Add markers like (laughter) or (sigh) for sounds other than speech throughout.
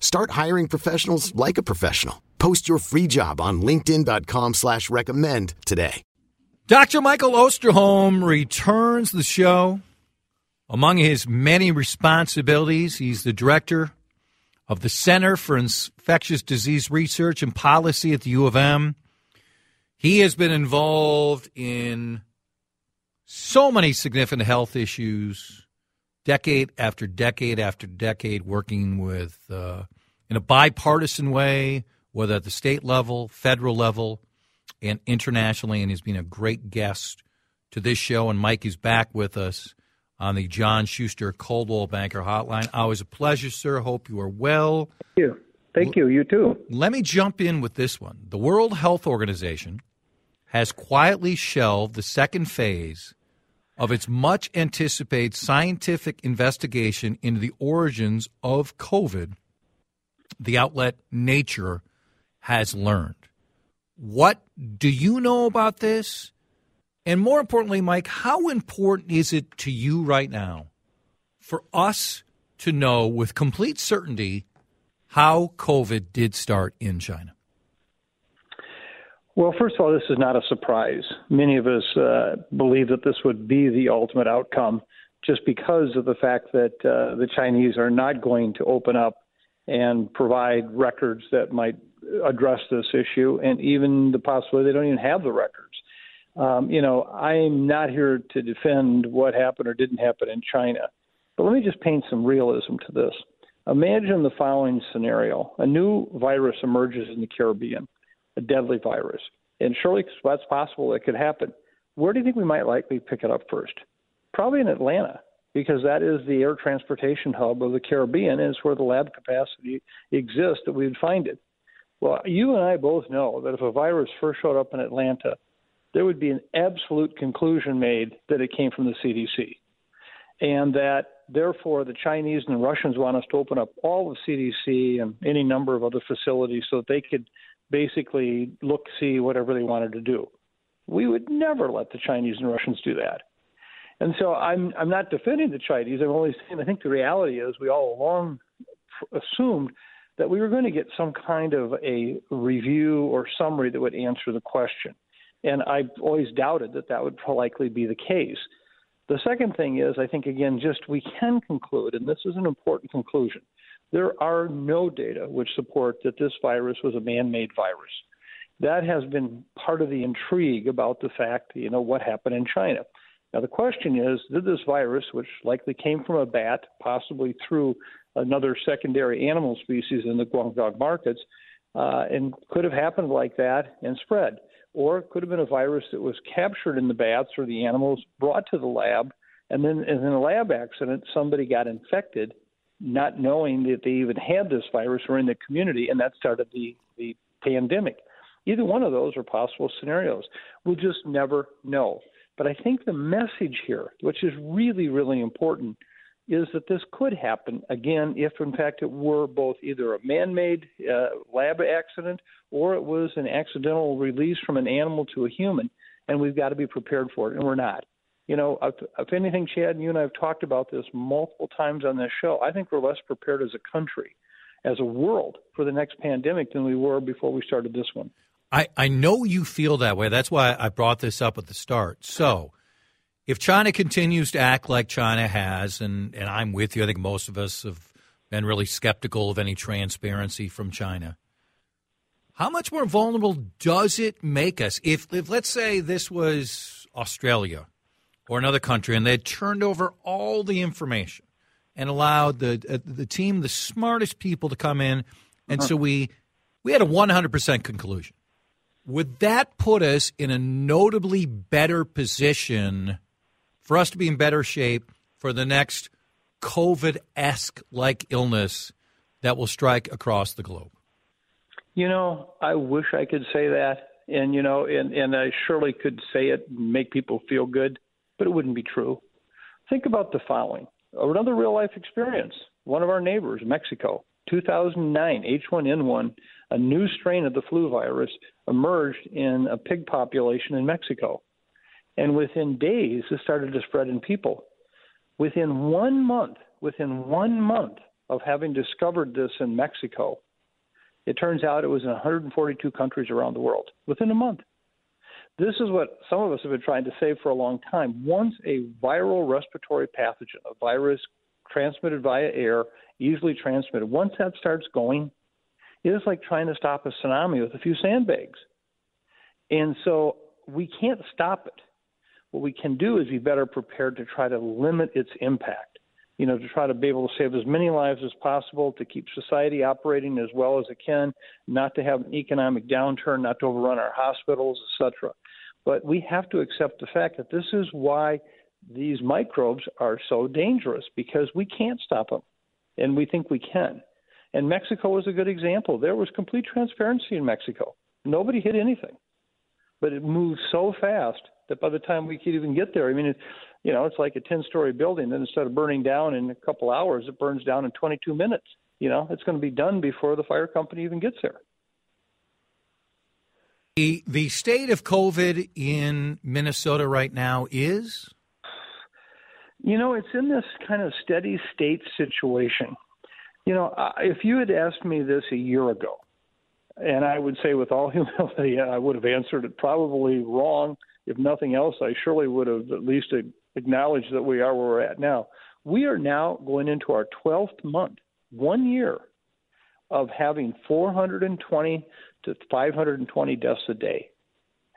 Start hiring professionals like a professional. Post your free job on LinkedIn.com slash recommend today. Dr. Michael Osterholm returns the show. Among his many responsibilities, he's the director of the Center for Infectious Disease Research and Policy at the U of M. He has been involved in so many significant health issues, decade after decade after decade, working with uh, in a bipartisan way, whether at the state level, federal level, and internationally. And he's been a great guest to this show. And Mike is back with us on the John Schuster Coldwell Banker Hotline. Oh, Always a pleasure, sir. Hope you are well. Thank you. Thank you. You too. Let me jump in with this one. The World Health Organization has quietly shelved the second phase of its much anticipated scientific investigation into the origins of COVID. The outlet Nature has learned. What do you know about this? And more importantly, Mike, how important is it to you right now for us to know with complete certainty how COVID did start in China? Well, first of all, this is not a surprise. Many of us uh, believe that this would be the ultimate outcome just because of the fact that uh, the Chinese are not going to open up and provide records that might address this issue, and even the possibility they don't even have the records. Um, you know, I'm not here to defend what happened or didn't happen in China, but let me just paint some realism to this. Imagine the following scenario a new virus emerges in the Caribbean, a deadly virus. And surely that's possible it could happen. Where do you think we might likely pick it up first? Probably in Atlanta, because that is the air transportation hub of the Caribbean, and it's where the lab capacity exists that we would find it. Well, you and I both know that if a virus first showed up in Atlanta, there would be an absolute conclusion made that it came from the CDC. And that therefore the Chinese and the Russians want us to open up all the CDC and any number of other facilities so that they could basically look, see whatever they wanted to do. We would never let the Chinese and Russians do that. And so I'm I'm not defending the Chinese. I'm only saying I think the reality is we all along assumed that we were going to get some kind of a review or summary that would answer the question. And I've always doubted that that would likely be the case. The second thing is, I think, again, just we can conclude, and this is an important conclusion, there are no data which support that this virus was a man made virus. That has been part of the intrigue about the fact, you know, what happened in China. Now, the question is did this virus, which likely came from a bat, possibly through another secondary animal species in the Guangdong markets, uh, and could have happened like that and spread. Or it could have been a virus that was captured in the bats or the animals, brought to the lab, and then in a lab accident, somebody got infected, not knowing that they even had this virus or in the community, and that started the, the pandemic. Either one of those are possible scenarios. We'll just never know. But I think the message here, which is really, really important, is that this could happen again if, in fact, it were both either a man made uh, lab accident or it was an accidental release from an animal to a human. And we've got to be prepared for it, and we're not. You know, if, if anything, Chad, and you and I have talked about this multiple times on this show. I think we're less prepared as a country, as a world, for the next pandemic than we were before we started this one. I, I know you feel that way. That's why I brought this up at the start. So, if China continues to act like China has, and, and I'm with you, I think most of us have been really skeptical of any transparency from China. How much more vulnerable does it make us? If, if let's say this was Australia or another country, and they had turned over all the information and allowed the uh, the team, the smartest people, to come in, and uh-huh. so we we had a 100% conclusion. Would that put us in a notably better position for us to be in better shape for the next COVID esque like illness that will strike across the globe? You know, I wish I could say that. And, you know, and, and I surely could say it and make people feel good, but it wouldn't be true. Think about the following another real life experience. One of our neighbors, Mexico, 2009, H1N1, a new strain of the flu virus emerged in a pig population in Mexico. And within days, it started to spread in people. Within one month, within one month of having discovered this in Mexico, it turns out it was in 142 countries around the world within a month. This is what some of us have been trying to say for a long time. Once a viral respiratory pathogen, a virus transmitted via air, easily transmitted, once that starts going, it is like trying to stop a tsunami with a few sandbags. And so we can't stop it. What we can do is be better prepared to try to limit its impact. You know, to try to be able to save as many lives as possible, to keep society operating as well as it can, not to have an economic downturn, not to overrun our hospitals, etc. But we have to accept the fact that this is why these microbes are so dangerous because we can't stop them, and we think we can. And Mexico was a good example. There was complete transparency in Mexico. Nobody hid anything, but it moved so fast that by the time we could even get there, I mean, it, you know, it's like a ten-story building. Then instead of burning down in a couple hours, it burns down in 22 minutes. You know, it's going to be done before the fire company even gets there. The, the state of COVID in Minnesota right now is? You know, it's in this kind of steady state situation. You know, if you had asked me this a year ago, and I would say with all (laughs) humility, I would have answered it probably wrong. If nothing else, I surely would have at least acknowledged that we are where we're at now. We are now going into our 12th month, one year of having 420 to 520 deaths a day.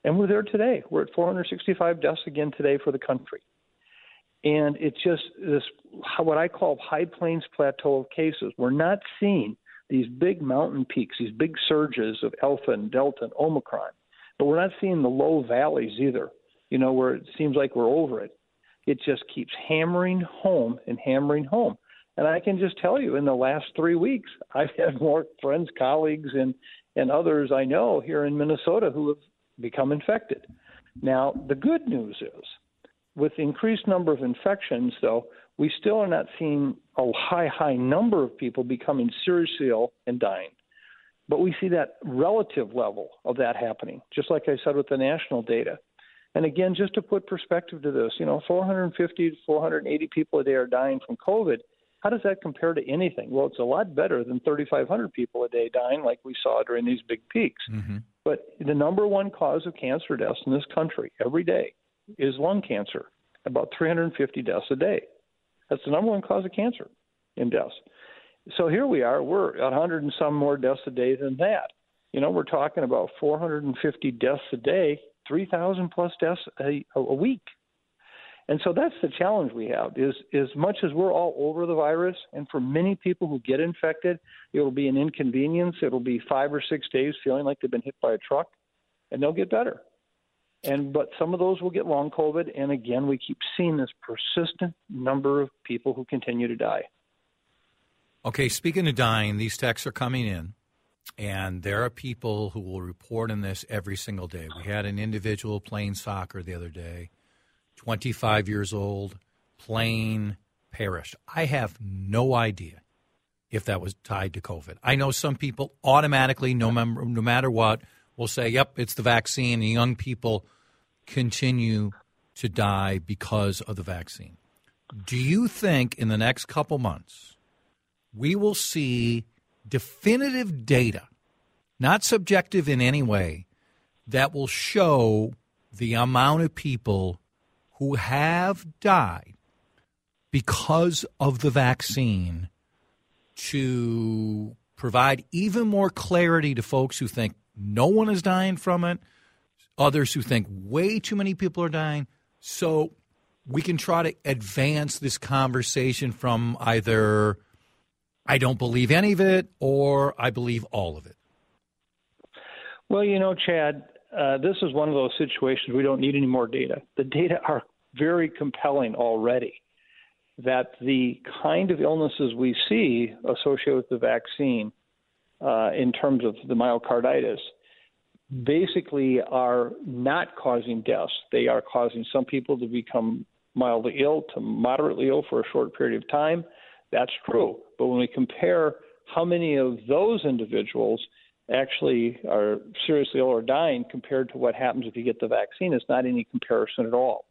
And we're there today. We're at 465 deaths again today for the country. And it's just this, what I call high plains plateau of cases. We're not seeing these big mountain peaks, these big surges of Alpha and Delta and Omicron, but we're not seeing the low valleys either, you know, where it seems like we're over it. It just keeps hammering home and hammering home. And I can just tell you, in the last three weeks, (laughs) I've had more friends, colleagues, and and others I know here in Minnesota who have become infected. Now, the good news is, with the increased number of infections, though, we still are not seeing a high, high number of people becoming seriously ill and dying. But we see that relative level of that happening, just like I said with the national data. And again, just to put perspective to this, you know, 450 to 480 people a day are dying from COVID. How does that compare to anything? Well, it's a lot better than 3,500 people a day dying like we saw during these big peaks. Mm-hmm. But the number one cause of cancer deaths in this country every day is lung cancer, about 350 deaths a day. That's the number one cause of cancer in deaths. So here we are, we're 100 and some more deaths a day than that. You know, we're talking about 450 deaths a day, 3,000 plus deaths a, a week. And so that's the challenge we have is as much as we're all over the virus and for many people who get infected, it'll be an inconvenience. It'll be five or six days feeling like they've been hit by a truck and they'll get better. And but some of those will get long COVID and again we keep seeing this persistent number of people who continue to die. Okay, speaking of dying, these texts are coming in. And there are people who will report on this every single day. We had an individual playing soccer the other day 25 years old, playing, perished. I have no idea if that was tied to COVID. I know some people automatically, no, mem- no matter what, will say, yep, it's the vaccine. And young people continue to die because of the vaccine. Do you think in the next couple months we will see definitive data, not subjective in any way, that will show the amount of people who have died because of the vaccine to provide even more clarity to folks who think no one is dying from it. others who think way too many people are dying. So we can try to advance this conversation from either I don't believe any of it or I believe all of it. Well, you know, Chad, uh, this is one of those situations we don't need any more data. The data are very compelling already that the kind of illnesses we see associated with the vaccine uh, in terms of the myocarditis basically are not causing deaths. They are causing some people to become mildly ill to moderately ill for a short period of time. That's true. But when we compare how many of those individuals actually are seriously ill or dying compared to what happens if you get the vaccine, it's not any comparison at all.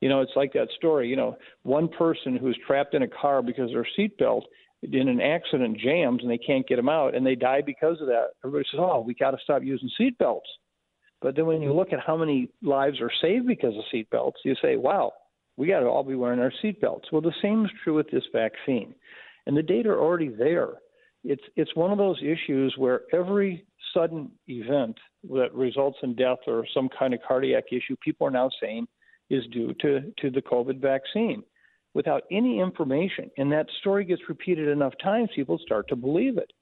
You know, it's like that story. You know, one person who's trapped in a car because their seatbelt in an accident jams and they can't get them out and they die because of that. Everybody says, "Oh, we got to stop using seatbelts." But then when you look at how many lives are saved because of seatbelts, you say, "Wow, we got to all be wearing our seatbelts." Well, the same is true with this vaccine, and the data are already there. It's it's one of those issues where every sudden event that results in death or some kind of cardiac issue, people are now saying is due to, to the COVID vaccine without any information. And that story gets repeated enough times, people start to believe it.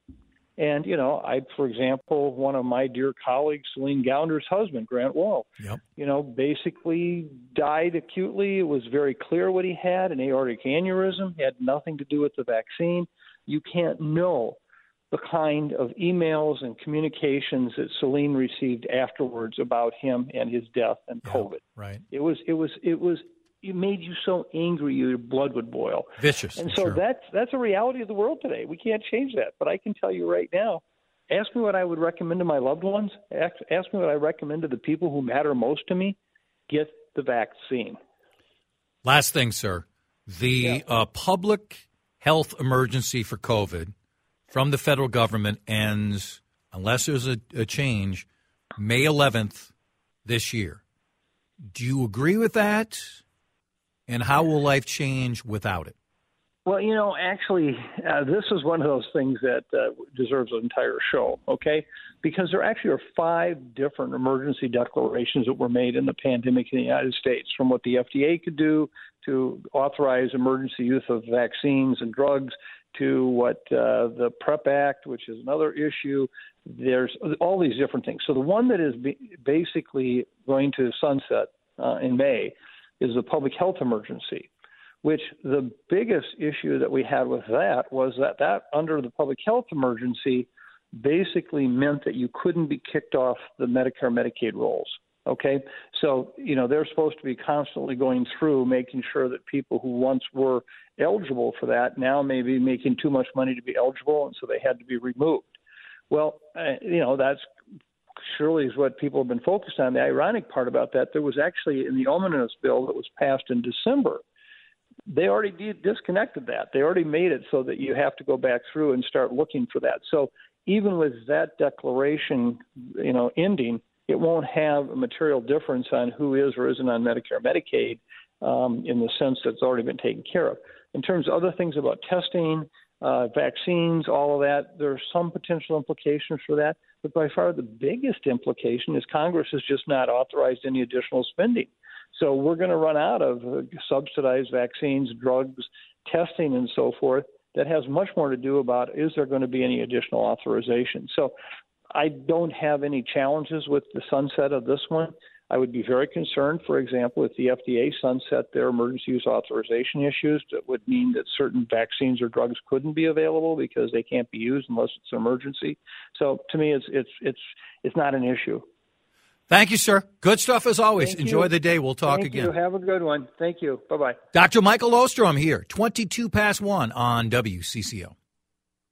And, you know, I, for example, one of my dear colleagues, Celine Gounder's husband, Grant Wahl, yep. you know, basically died acutely. It was very clear what he had an aortic aneurysm, had nothing to do with the vaccine. You can't know the kind of emails and communications that Celine received afterwards about him and his death and yeah, COVID. Right. It was it was it was it made you so angry your blood would boil. Vicious. And so sure. that's that's a reality of the world today. We can't change that. But I can tell you right now, ask me what I would recommend to my loved ones. Ask, ask me what I recommend to the people who matter most to me. Get the vaccine. Last thing, sir. The yeah. uh, public health emergency for COVID from the federal government ends, unless there's a, a change, May 11th this year. Do you agree with that? And how will life change without it? Well, you know, actually, uh, this is one of those things that uh, deserves an entire show, okay? Because there actually are five different emergency declarations that were made in the pandemic in the United States, from what the FDA could do to authorize emergency use of vaccines and drugs to what uh, the PREP Act, which is another issue. There's all these different things. So the one that is basically going to sunset uh, in May is the public health emergency. Which the biggest issue that we had with that was that that under the public health emergency basically meant that you couldn't be kicked off the Medicare Medicaid rolls. Okay, so you know they're supposed to be constantly going through making sure that people who once were eligible for that now may be making too much money to be eligible, and so they had to be removed. Well, uh, you know that's surely is what people have been focused on. The ironic part about that, there was actually in the omnibus bill that was passed in December, they already disconnected that. They already made it so that you have to go back through and start looking for that. So even with that declaration, you know, ending it won't have a material difference on who is or isn't on Medicare Medicaid um, in the sense that it's already been taken care of. In terms of other things about testing, uh, vaccines, all of that, there are some potential implications for that. But by far the biggest implication is Congress has just not authorized any additional spending. So we're going to run out of subsidized vaccines, drugs, testing, and so forth. That has much more to do about is there going to be any additional authorization. So I don't have any challenges with the sunset of this one. I would be very concerned, for example, if the FDA sunset their emergency use authorization issues, that would mean that certain vaccines or drugs couldn't be available because they can't be used unless it's an emergency. So to me, it's it's it's it's not an issue. Thank you, sir. Good stuff as always. Thank Enjoy you. the day. We'll talk Thank again. You. Have a good one. Thank you. Bye bye. Dr. Michael Osterholm here, 22 past 1 on WCCO.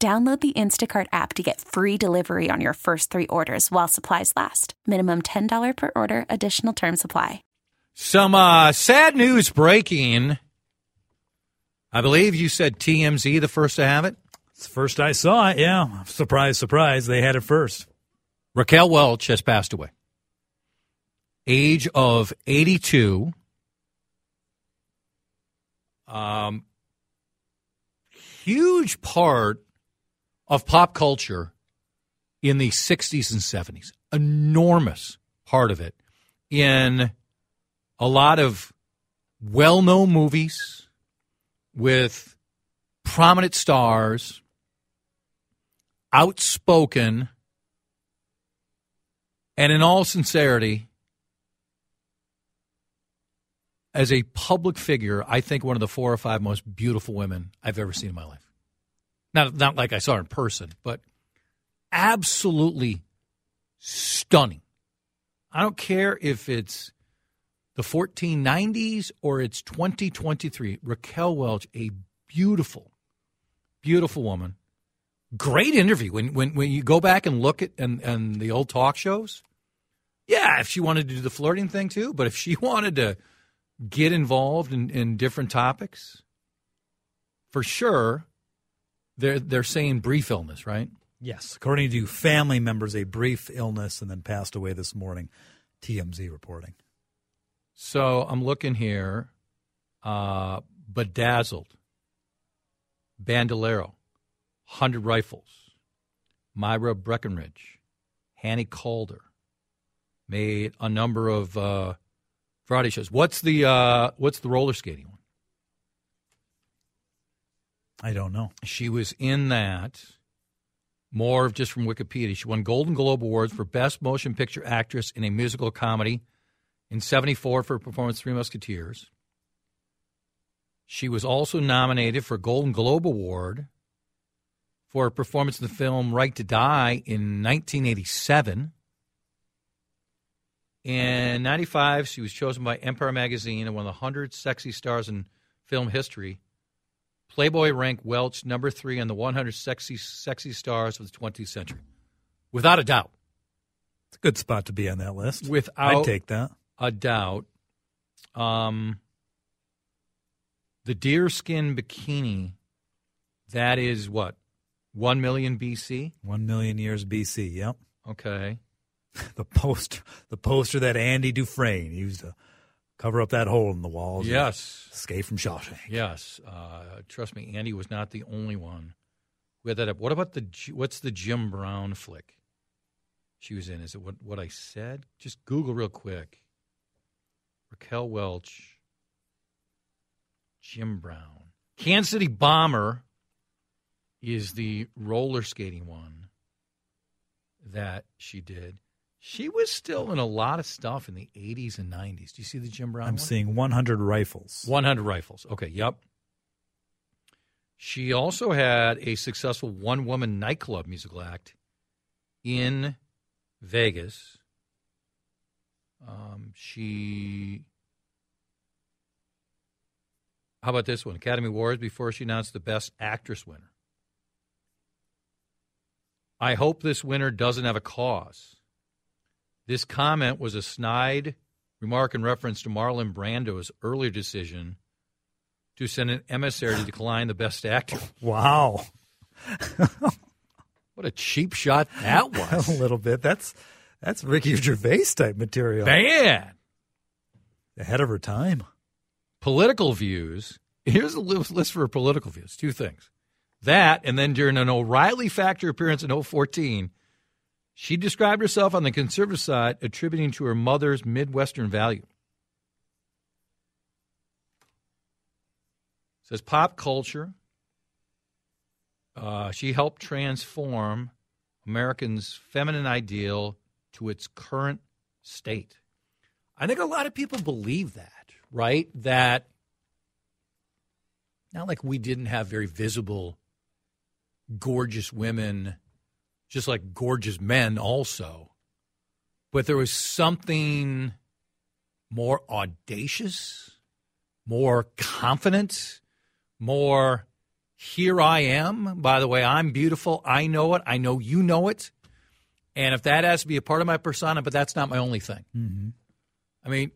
Download the Instacart app to get free delivery on your first three orders while supplies last. Minimum $10 per order, additional term supply. Some uh, sad news breaking. I believe you said TMZ the first to have it. It's the first I saw it, yeah. Surprise, surprise, they had it first. Raquel Welch has passed away. Age of 82. Um, huge part of pop culture in the 60s and 70s. Enormous part of it in a lot of well known movies with prominent stars, outspoken, and in all sincerity, as a public figure, I think one of the four or five most beautiful women I've ever seen in my life. Not not like I saw in person, but absolutely stunning. I don't care if it's the 1490s or it's 2023. Raquel Welch, a beautiful, beautiful woman. Great interview. When when when you go back and look at and, and the old talk shows, yeah, if she wanted to do the flirting thing too, but if she (laughs) wanted to get involved in, in different topics, for sure, they're they're saying brief illness, right? Yes, according to family members, a brief illness and then passed away this morning. TMZ reporting. So I'm looking here. Uh, bedazzled, Bandolero, Hundred Rifles, Myra Breckinridge, Hannie Caulder made a number of uh, variety shows. What's the uh, what's the roller skating one? I don't know. She was in that. More just from Wikipedia. She won Golden Globe Awards for Best Motion Picture Actress in a Musical Comedy in 74 for her performance Three Musketeers. She was also nominated for Golden Globe Award for her performance in the film Right to Die in 1987. In 95, she was chosen by Empire Magazine as one of the 100 sexy stars in film history. Playboy ranked Welch number three on the 100 sexy sexy stars of the 20th century, without a doubt. It's a good spot to be on that list. Without I'd take that. a doubt. Um, the deerskin bikini, that is what, 1 million BC? One million years BC. Yep. Okay. (laughs) The post, the poster that Andy Dufresne used to cover up that hole in the walls. Yes. Escape from Shawshank. Yes. Uh, trust me, Andy was not the only one who had that up. What about the, what's the Jim Brown flick she was in? Is it what, what I said? Just Google real quick. Raquel Welch, Jim Brown. Kansas City Bomber is the roller skating one that she did. She was still in a lot of stuff in the 80s and 90s. Do you see the Jim Brown I'm one? seeing 100 rifles. 100 rifles. Okay, yep. She also had a successful one woman nightclub musical act in Vegas. Um, she. How about this one? Academy Awards before she announced the Best Actress winner. I hope this winner doesn't have a cause. This comment was a snide remark in reference to Marlon Brando's earlier decision to send an emissary to decline the Best Actor. (laughs) Wow. (laughs) What a cheap shot that (laughs) was. a little bit. That's That's Ricky Gervais type material. Man. Ahead of her time. Political views. Here's a list for political views. Two things. That, and then during an O'Reilly Factor appearance in 014, she described herself on the conservative side, attributing to her mother's Midwestern value. says pop culture. Uh, she helped transform Americans' feminine ideal to its current state. I think a lot of people believe that, right? That not like we didn't have very visible, gorgeous women, just like gorgeous men also, but there was something more audacious, more confident, more here I am. By the way, I'm beautiful. I know it. I know you know it. And if that has to be a part of my persona, but that's not my only thing. Mm-hmm. I mean,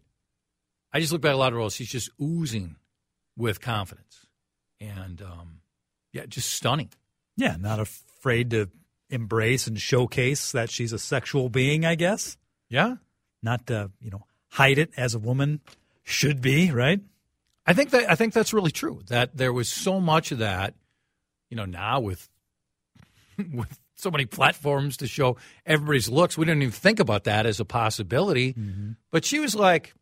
I just look back at a lot of roles. She's just oozing with confidence. And um, yeah, just stunning. Yeah, not afraid to embrace and showcase that she's a sexual being, I guess. Yeah. Not to, you know, hide it as a woman should be, right? I think that I think that's really true. That there was so much of that, you know, now with (laughs) with so many platforms to show everybody's looks, we didn't even think about that as a possibility. Mm-hmm. But she was like,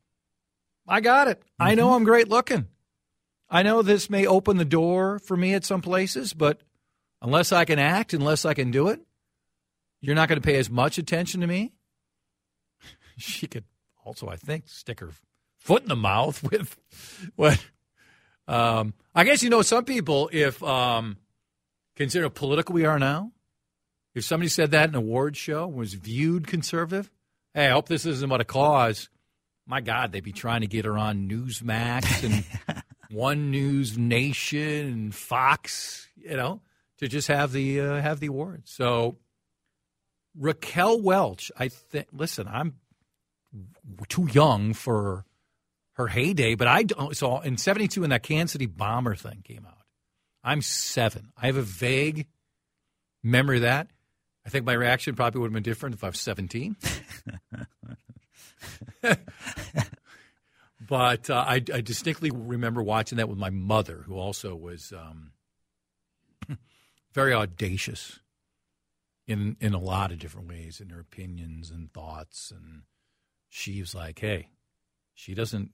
"I got it. Mm-hmm. I know I'm great looking. I know this may open the door for me at some places, but unless I can act, unless I can do it, you're not going to pay as much attention to me." (laughs) she could also, I think, stick her foot in the mouth (laughs) with what um, I guess you know some people if um, consider how political we are now. If somebody said that in an award show was viewed conservative, hey, I hope this isn't about a cause. My God, they'd be trying to get her on Newsmax and (laughs) One News Nation and Fox, you know, to just have the uh, have the award. So Raquel Welch, I think. Listen, I'm too young for her heyday, but I don't. So in '72, when that Kansas City bomber thing came out, I'm seven. I have a vague memory of that. I think my reaction probably would have been different if I was 17. (laughs) (laughs) but uh, I, I, distinctly remember watching that with my mother, who also was um, very audacious in in a lot of different ways in her opinions and thoughts. And she's like, "Hey, she doesn't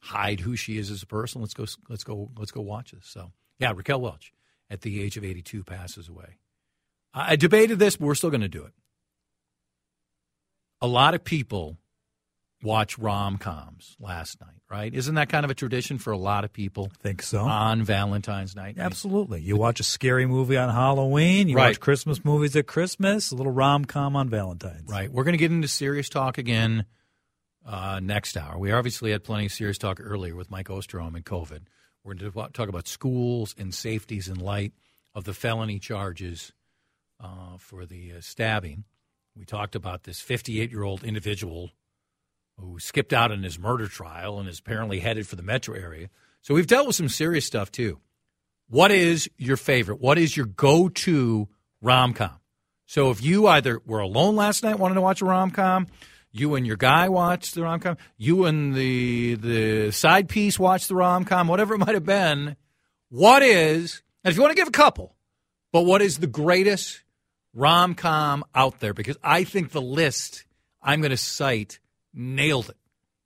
hide who she is as a person. Let's go. Let's go. Let's go watch this." So yeah, Raquel Welch at the age of 82 passes away. I debated this, but we're still going to do it. A lot of people watch rom coms last night, right? Isn't that kind of a tradition for a lot of people? Think so. On Valentine's night. Absolutely. You watch a scary movie on Halloween, you right. watch Christmas movies at Christmas, a little rom com on Valentine's. Right. We're going to get into serious talk again uh, next hour. We obviously had plenty of serious talk earlier with Mike Osterholm and COVID. We're going to talk about schools and safeties in light of the felony charges uh, for the uh, stabbing. We talked about this 58 year old individual who skipped out in his murder trial and is apparently headed for the metro area. So we've dealt with some serious stuff too. What is your favorite? What is your go to rom com? So if you either were alone last night, wanted to watch a rom com, you and your guy watched the rom com, you and the the side piece watched the rom com, whatever it might have been. What is, and if you want to give a couple, but what is the greatest rom com out there? Because I think the list I'm going to cite nailed it.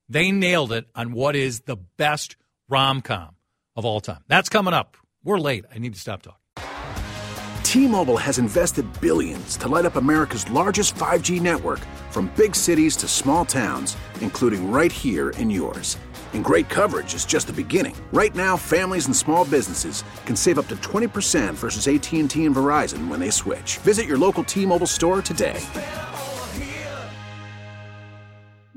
They nailed it on what is the best rom com of all time. That's coming up. We're late. I need to stop talking. T Mobile has invested billions to light up America's largest 5G network from big cities to small towns, including right here in yours. And great coverage is just the beginning. Right now, families and small businesses can save up to 20% versus AT&T and Verizon when they switch. Visit your local T-Mobile store today.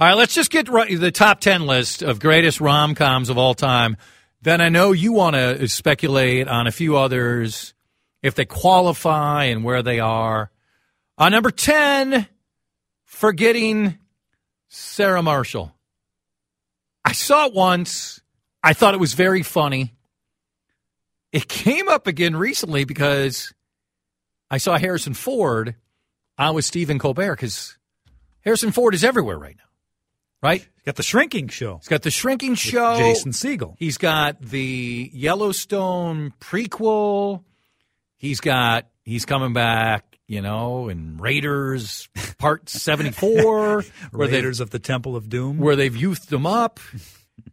All right, let's just get the top 10 list of greatest rom coms of all time. Then I know you want to speculate on a few others, if they qualify and where they are. On uh, number 10, Forgetting Sarah Marshall. I saw it once. I thought it was very funny. It came up again recently because I saw Harrison Ford on with Stephen Colbert because Harrison Ford is everywhere right now right? He's got the shrinking show. He's got the shrinking show. Jason Segel. He's got the Yellowstone prequel. He's got he's coming back, you know, in Raiders Part (laughs) Seventy Four, Raiders of the Temple of Doom, where they've youthed him up.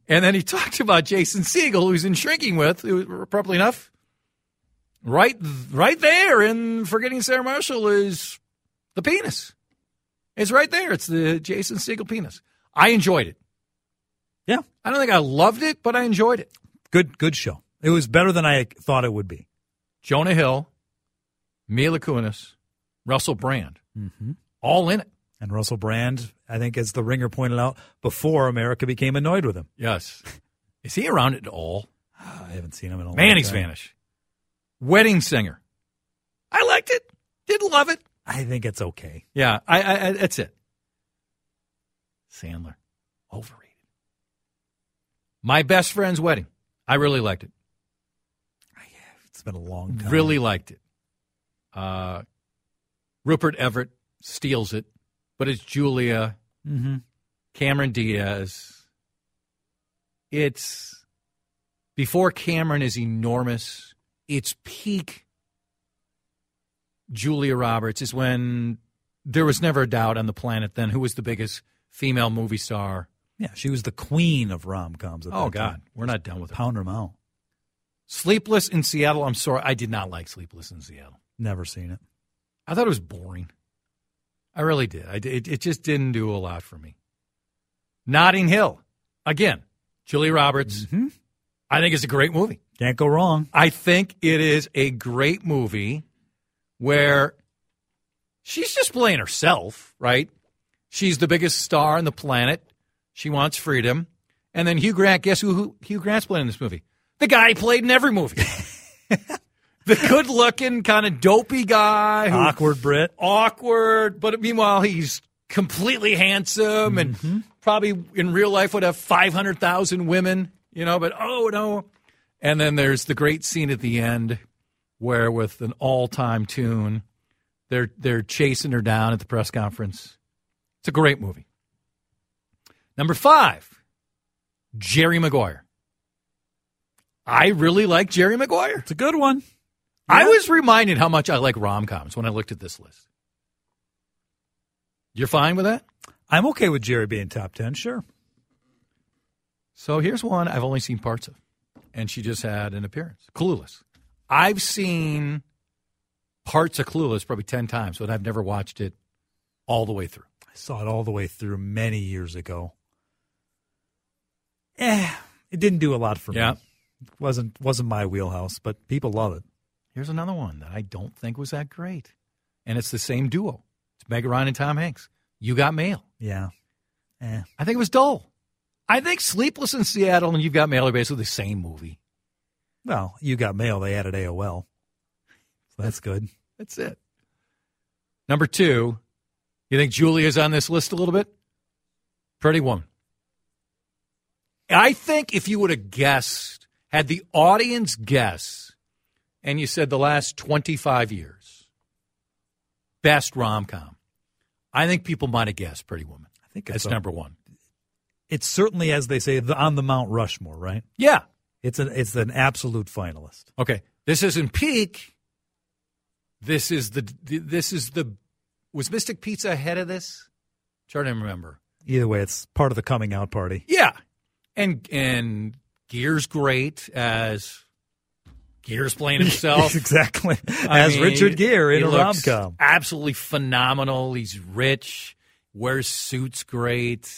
and then he talked about Jason Segel, who's in Shrinking with, probably enough. Right, right there in Forgetting Sarah Marshall is the penis. It's right there. It's the Jason Segel penis. I enjoyed it. Yeah. I don't think I loved it, but I enjoyed it. Good good show. It was better than I thought it would be. Jonah Hill, Mila Kunis, Russell Brand, mm-hmm. all in it. And Russell Brand, I think, as the ringer pointed out, before America became annoyed with him. Yes. Is he around at all? I haven't seen him in a Man, long he's time. vanished. Wedding Singer. I liked it. Didn't love it. I think it's okay. Yeah, I, I that's it. Sandler. Overrated. My best friend's wedding. I really liked it. I have it's been a long time. Really liked it. Uh, Rupert Everett steals it, but it's Julia, mm-hmm. Cameron Diaz. It's before Cameron is enormous. It's peak Julia Roberts is when there was never a doubt on the planet then who was the biggest female movie star. Yeah, she was the queen of rom coms. Oh God, we're not done with it. Pound out. Sleepless in Seattle. I'm sorry, I did not like Sleepless in Seattle. Never seen it. I thought it was boring. I really did. I it, it just didn't do a lot for me. Notting Hill, again, Julie Roberts. Mm-hmm. I think it's a great movie. Can't go wrong. I think it is a great movie where she's just playing herself, right? She's the biggest star on the planet. She wants freedom. And then Hugh Grant, guess who, who Hugh Grant's playing in this movie? The guy he played in every movie. (laughs) the good looking, kind of dopey guy. Who, awkward Brit. Awkward, but meanwhile, he's completely handsome mm-hmm. and probably in real life would have 500,000 women, you know, but oh no. And then there's the great scene at the end where, with an all time tune, they're, they're chasing her down at the press conference. It's a great movie. Number five, Jerry Maguire. I really like Jerry Maguire. It's a good one. Yeah. I was reminded how much I like rom coms when I looked at this list. You're fine with that? I'm okay with Jerry being top 10, sure. So here's one I've only seen parts of, and she just had an appearance Clueless. I've seen parts of Clueless probably 10 times, but I've never watched it all the way through. Saw it all the way through many years ago. Eh, it didn't do a lot for yeah. me. It wasn't wasn't my wheelhouse, but people love it. Here's another one that I don't think was that great. And it's the same duo. It's Meg Ryan and Tom Hanks. You got mail. Yeah. Eh. I think it was dull. I think Sleepless in Seattle and You've Got Mail are basically the same movie. Well, you got mail. They added AOL. So that's good. That's it. Number two, you think Julia's on this list a little bit? Pretty Woman. I think if you would have guessed, had the audience guess, and you said the last 25 years, best rom com, I think people might have guessed Pretty Woman. I think That's a- number one. It's certainly, as they say, the, on the Mount Rushmore, right? Yeah. It's an it's an absolute finalist. Okay. This isn't peak. This is the this is the was Mystic Pizza ahead of this? i Trying to remember. Either way, it's part of the coming out party. Yeah. And and Gere's great as Gere's playing (laughs) himself. exactly. I As mean, Richard Gere in a rom com. Absolutely phenomenal. He's rich, wears suits great.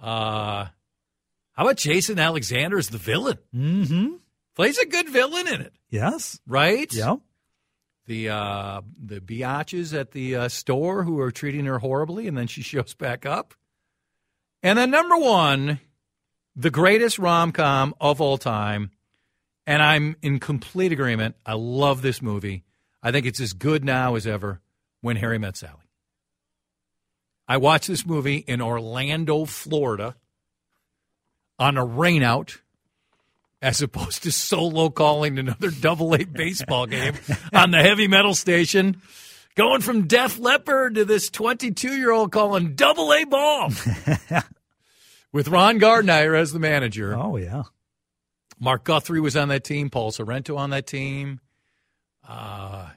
Uh how about Jason Alexander as the villain? Mm-hmm. Plays a good villain in it, Yes. right? Yeah. The uh, the biatches at the uh, store who are treating her horribly, and then she (laughs) shows back up. And then number one, the greatest rom com of all time, and I'm in complete agreement. I love this movie. I think it's as good now as ever. When Harry Met Sally. I watched this movie in Orlando, Florida, on a rainout as opposed to solo calling another (laughs) double A baseball (laughs) game on the heavy metal station. Going from Def Leppard to this 22 year old calling double A ball (laughs) with Ron Gardner as the manager. Oh yeah. Mark Guthrie was on that team, Paul Sorrento on that team. Uh,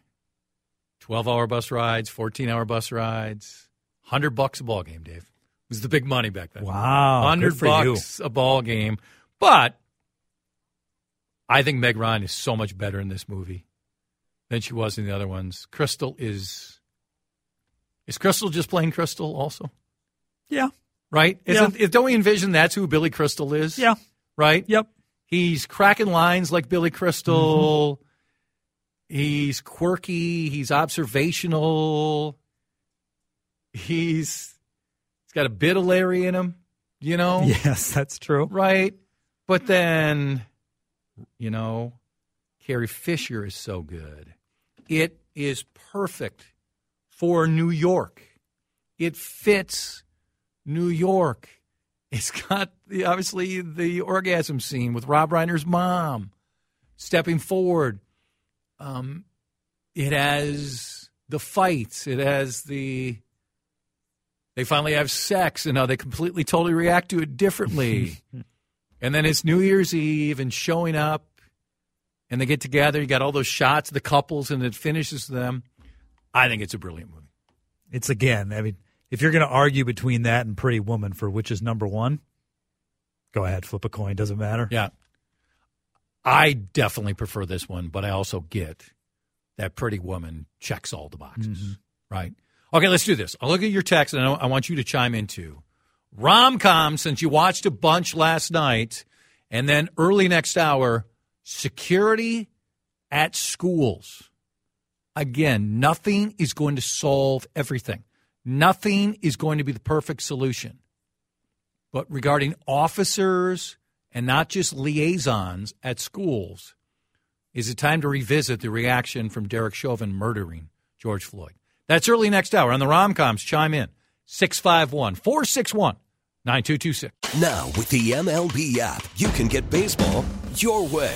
12 hour bus rides, 14 hour bus rides, 100 bucks a ball game, Dave. It was the big money back then. Wow. hundred good for you. bucks a ball game. But I think Meg Ryan is so much better in this movie than she was in the other ones. Crystal is is Crystal just playing Crystal also? Yeah. Right? Isn't, if- Don't we envision that's who Billy Crystal is? Yeah. Right? Yep. He's cracking lines like Billy Crystal. Mm-hmm. He's quirky. He's observational. He's he's got a bit of Larry in him, you know? (laughs) Yes, that's true. Right? But then, you know, Carrie Fisher is so good. It is perfect for New York. It fits New York. It's got the obviously the orgasm scene with Rob Reiner's mom stepping forward. Um, it has the fights. It has the they finally have sex and now they completely totally react to it differently. (laughs) and then it's New Year's Eve and showing up and they get together. You got all those shots of the couples and it finishes them. I think it's a brilliant movie. It's again, I mean, if you're going to argue between that and Pretty Woman for which is number one, go ahead, flip a coin. Doesn't matter. Yeah. I definitely prefer this one, but I also get that Pretty Woman checks all the boxes. Mm-hmm. Right? Okay, let's do this. I'll look at your text and I I want you to chime in too. Rom com, since you watched a bunch last night, and then early next hour, security at schools. Again, nothing is going to solve everything. Nothing is going to be the perfect solution. But regarding officers and not just liaisons at schools, is it time to revisit the reaction from Derek Chauvin murdering George Floyd? That's early next hour on the Romcoms. Chime in 651 461 9226. Now, with the MLB app, you can get baseball your way.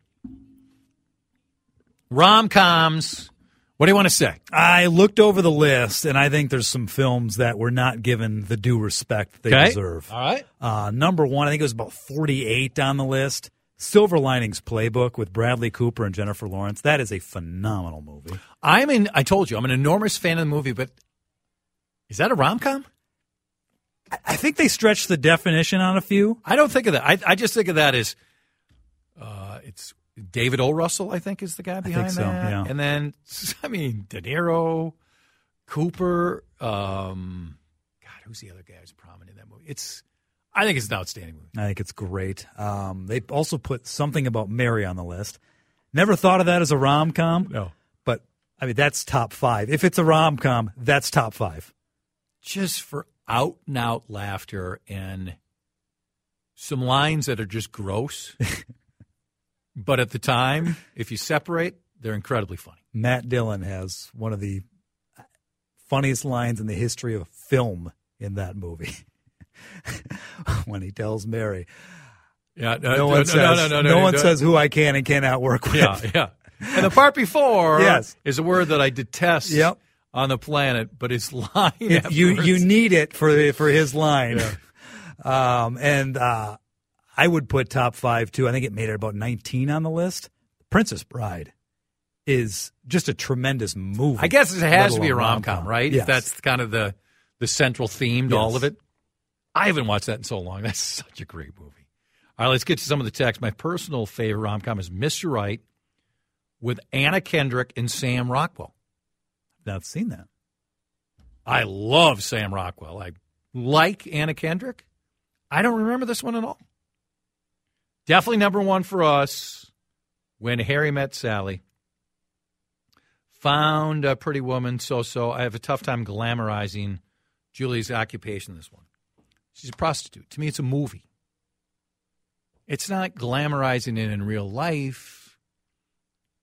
Rom coms. What do you want to say? I looked over the list, and I think there's some films that were not given the due respect they Okay. deserve. All right. Uh, number one, I think it was about 48 on the list. Silver Linings Playbook with Bradley Cooper and Jennifer Lawrence. That is a phenomenal movie. I'm in. I told you, I'm an enormous fan of the movie, but is that a rom com? I think they stretched the definition on a few. I don't think of that. I, I just think of that as David O. Russell, I think, is the guy behind so, that. yeah. And then, (laughs) I mean, De Niro, Cooper. Um, God, who's the other guy who's prominent in that movie? It's, I think it's an outstanding movie. I think it's great. Um, they also put something about Mary on the list. Never thought of that as a rom com. No. But, I mean, that's top five. If it's a rom com, that's top five. Just for out and out laughter and some lines that are just gross. (laughs) but at the time, if you separate, they're incredibly funny. Matt Dillon has one of the funniest lines in the history of film in that movie. (laughs) when he tells Mary, Yeah, no, one says, no, one says who I can and cannot work with. Yeah, yeah. And the part before Yes. is a word that I detest Yep. on the planet, but his line It- you you need it for for his line. Um, and uh, I would put top five too. I think it made it about nineteen on the list. Princess Bride is just a tremendous movie. I guess it has to be a rom com, right? Yes. If that's kind of the the central theme to all of it. I haven't watched that in so long. (laughs) That's such a great movie. All right, let's get to some of the text. My personal favorite rom com is Mr. Right with Anna Kendrick and Sam Rockwell. I've not seen that. I love Sam Rockwell. I like Anna Kendrick. I don't remember this one at all. Definitely number one for us when Harry met Sally. Found a pretty woman, so so. I have a tough time glamorizing Julie's occupation this one. She's a prostitute. To me, it's a movie. It's not glamorizing it in real life.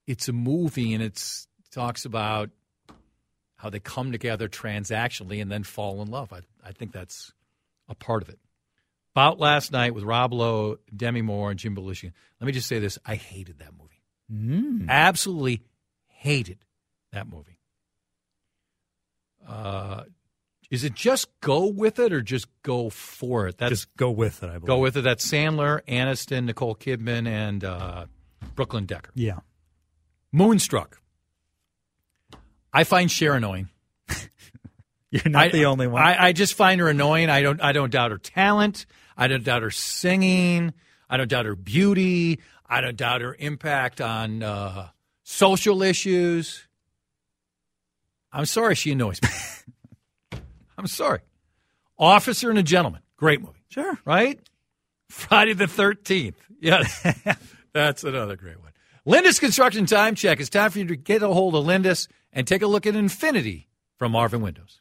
It's a movie, and it's talks about how they come together transactionally and then fall in love. I, I think that's a part of it. About last night with Rob Lowe, Demi Moore, and Jim Belushi. Let me just say this: I hated that movie. Mm. Absolutely hated that movie. Uh, is it just go with it or just go for it? That's Just go with it. I believe. go with it. That's Sandler, Aniston, Nicole Kidman, and uh, Brooklyn Decker. Yeah. Moonstruck. I find Cher annoying. (laughs) You're not I- the only one. I, I just find her annoying. I don't. I don't doubt her talent. I don't doubt her singing. I don't doubt her beauty. I don't doubt her impact on uh, social issues. I'm sorry, she annoys me. (laughs) I'm sorry. Officer and a Gentleman, great movie. Sure. Right? Friday the 13th. Yes. (laughs) That's another great one. Lindus Construction Time Check. It's time for you to get a hold of Lindus and take a look at Infinity from Marvin Windows.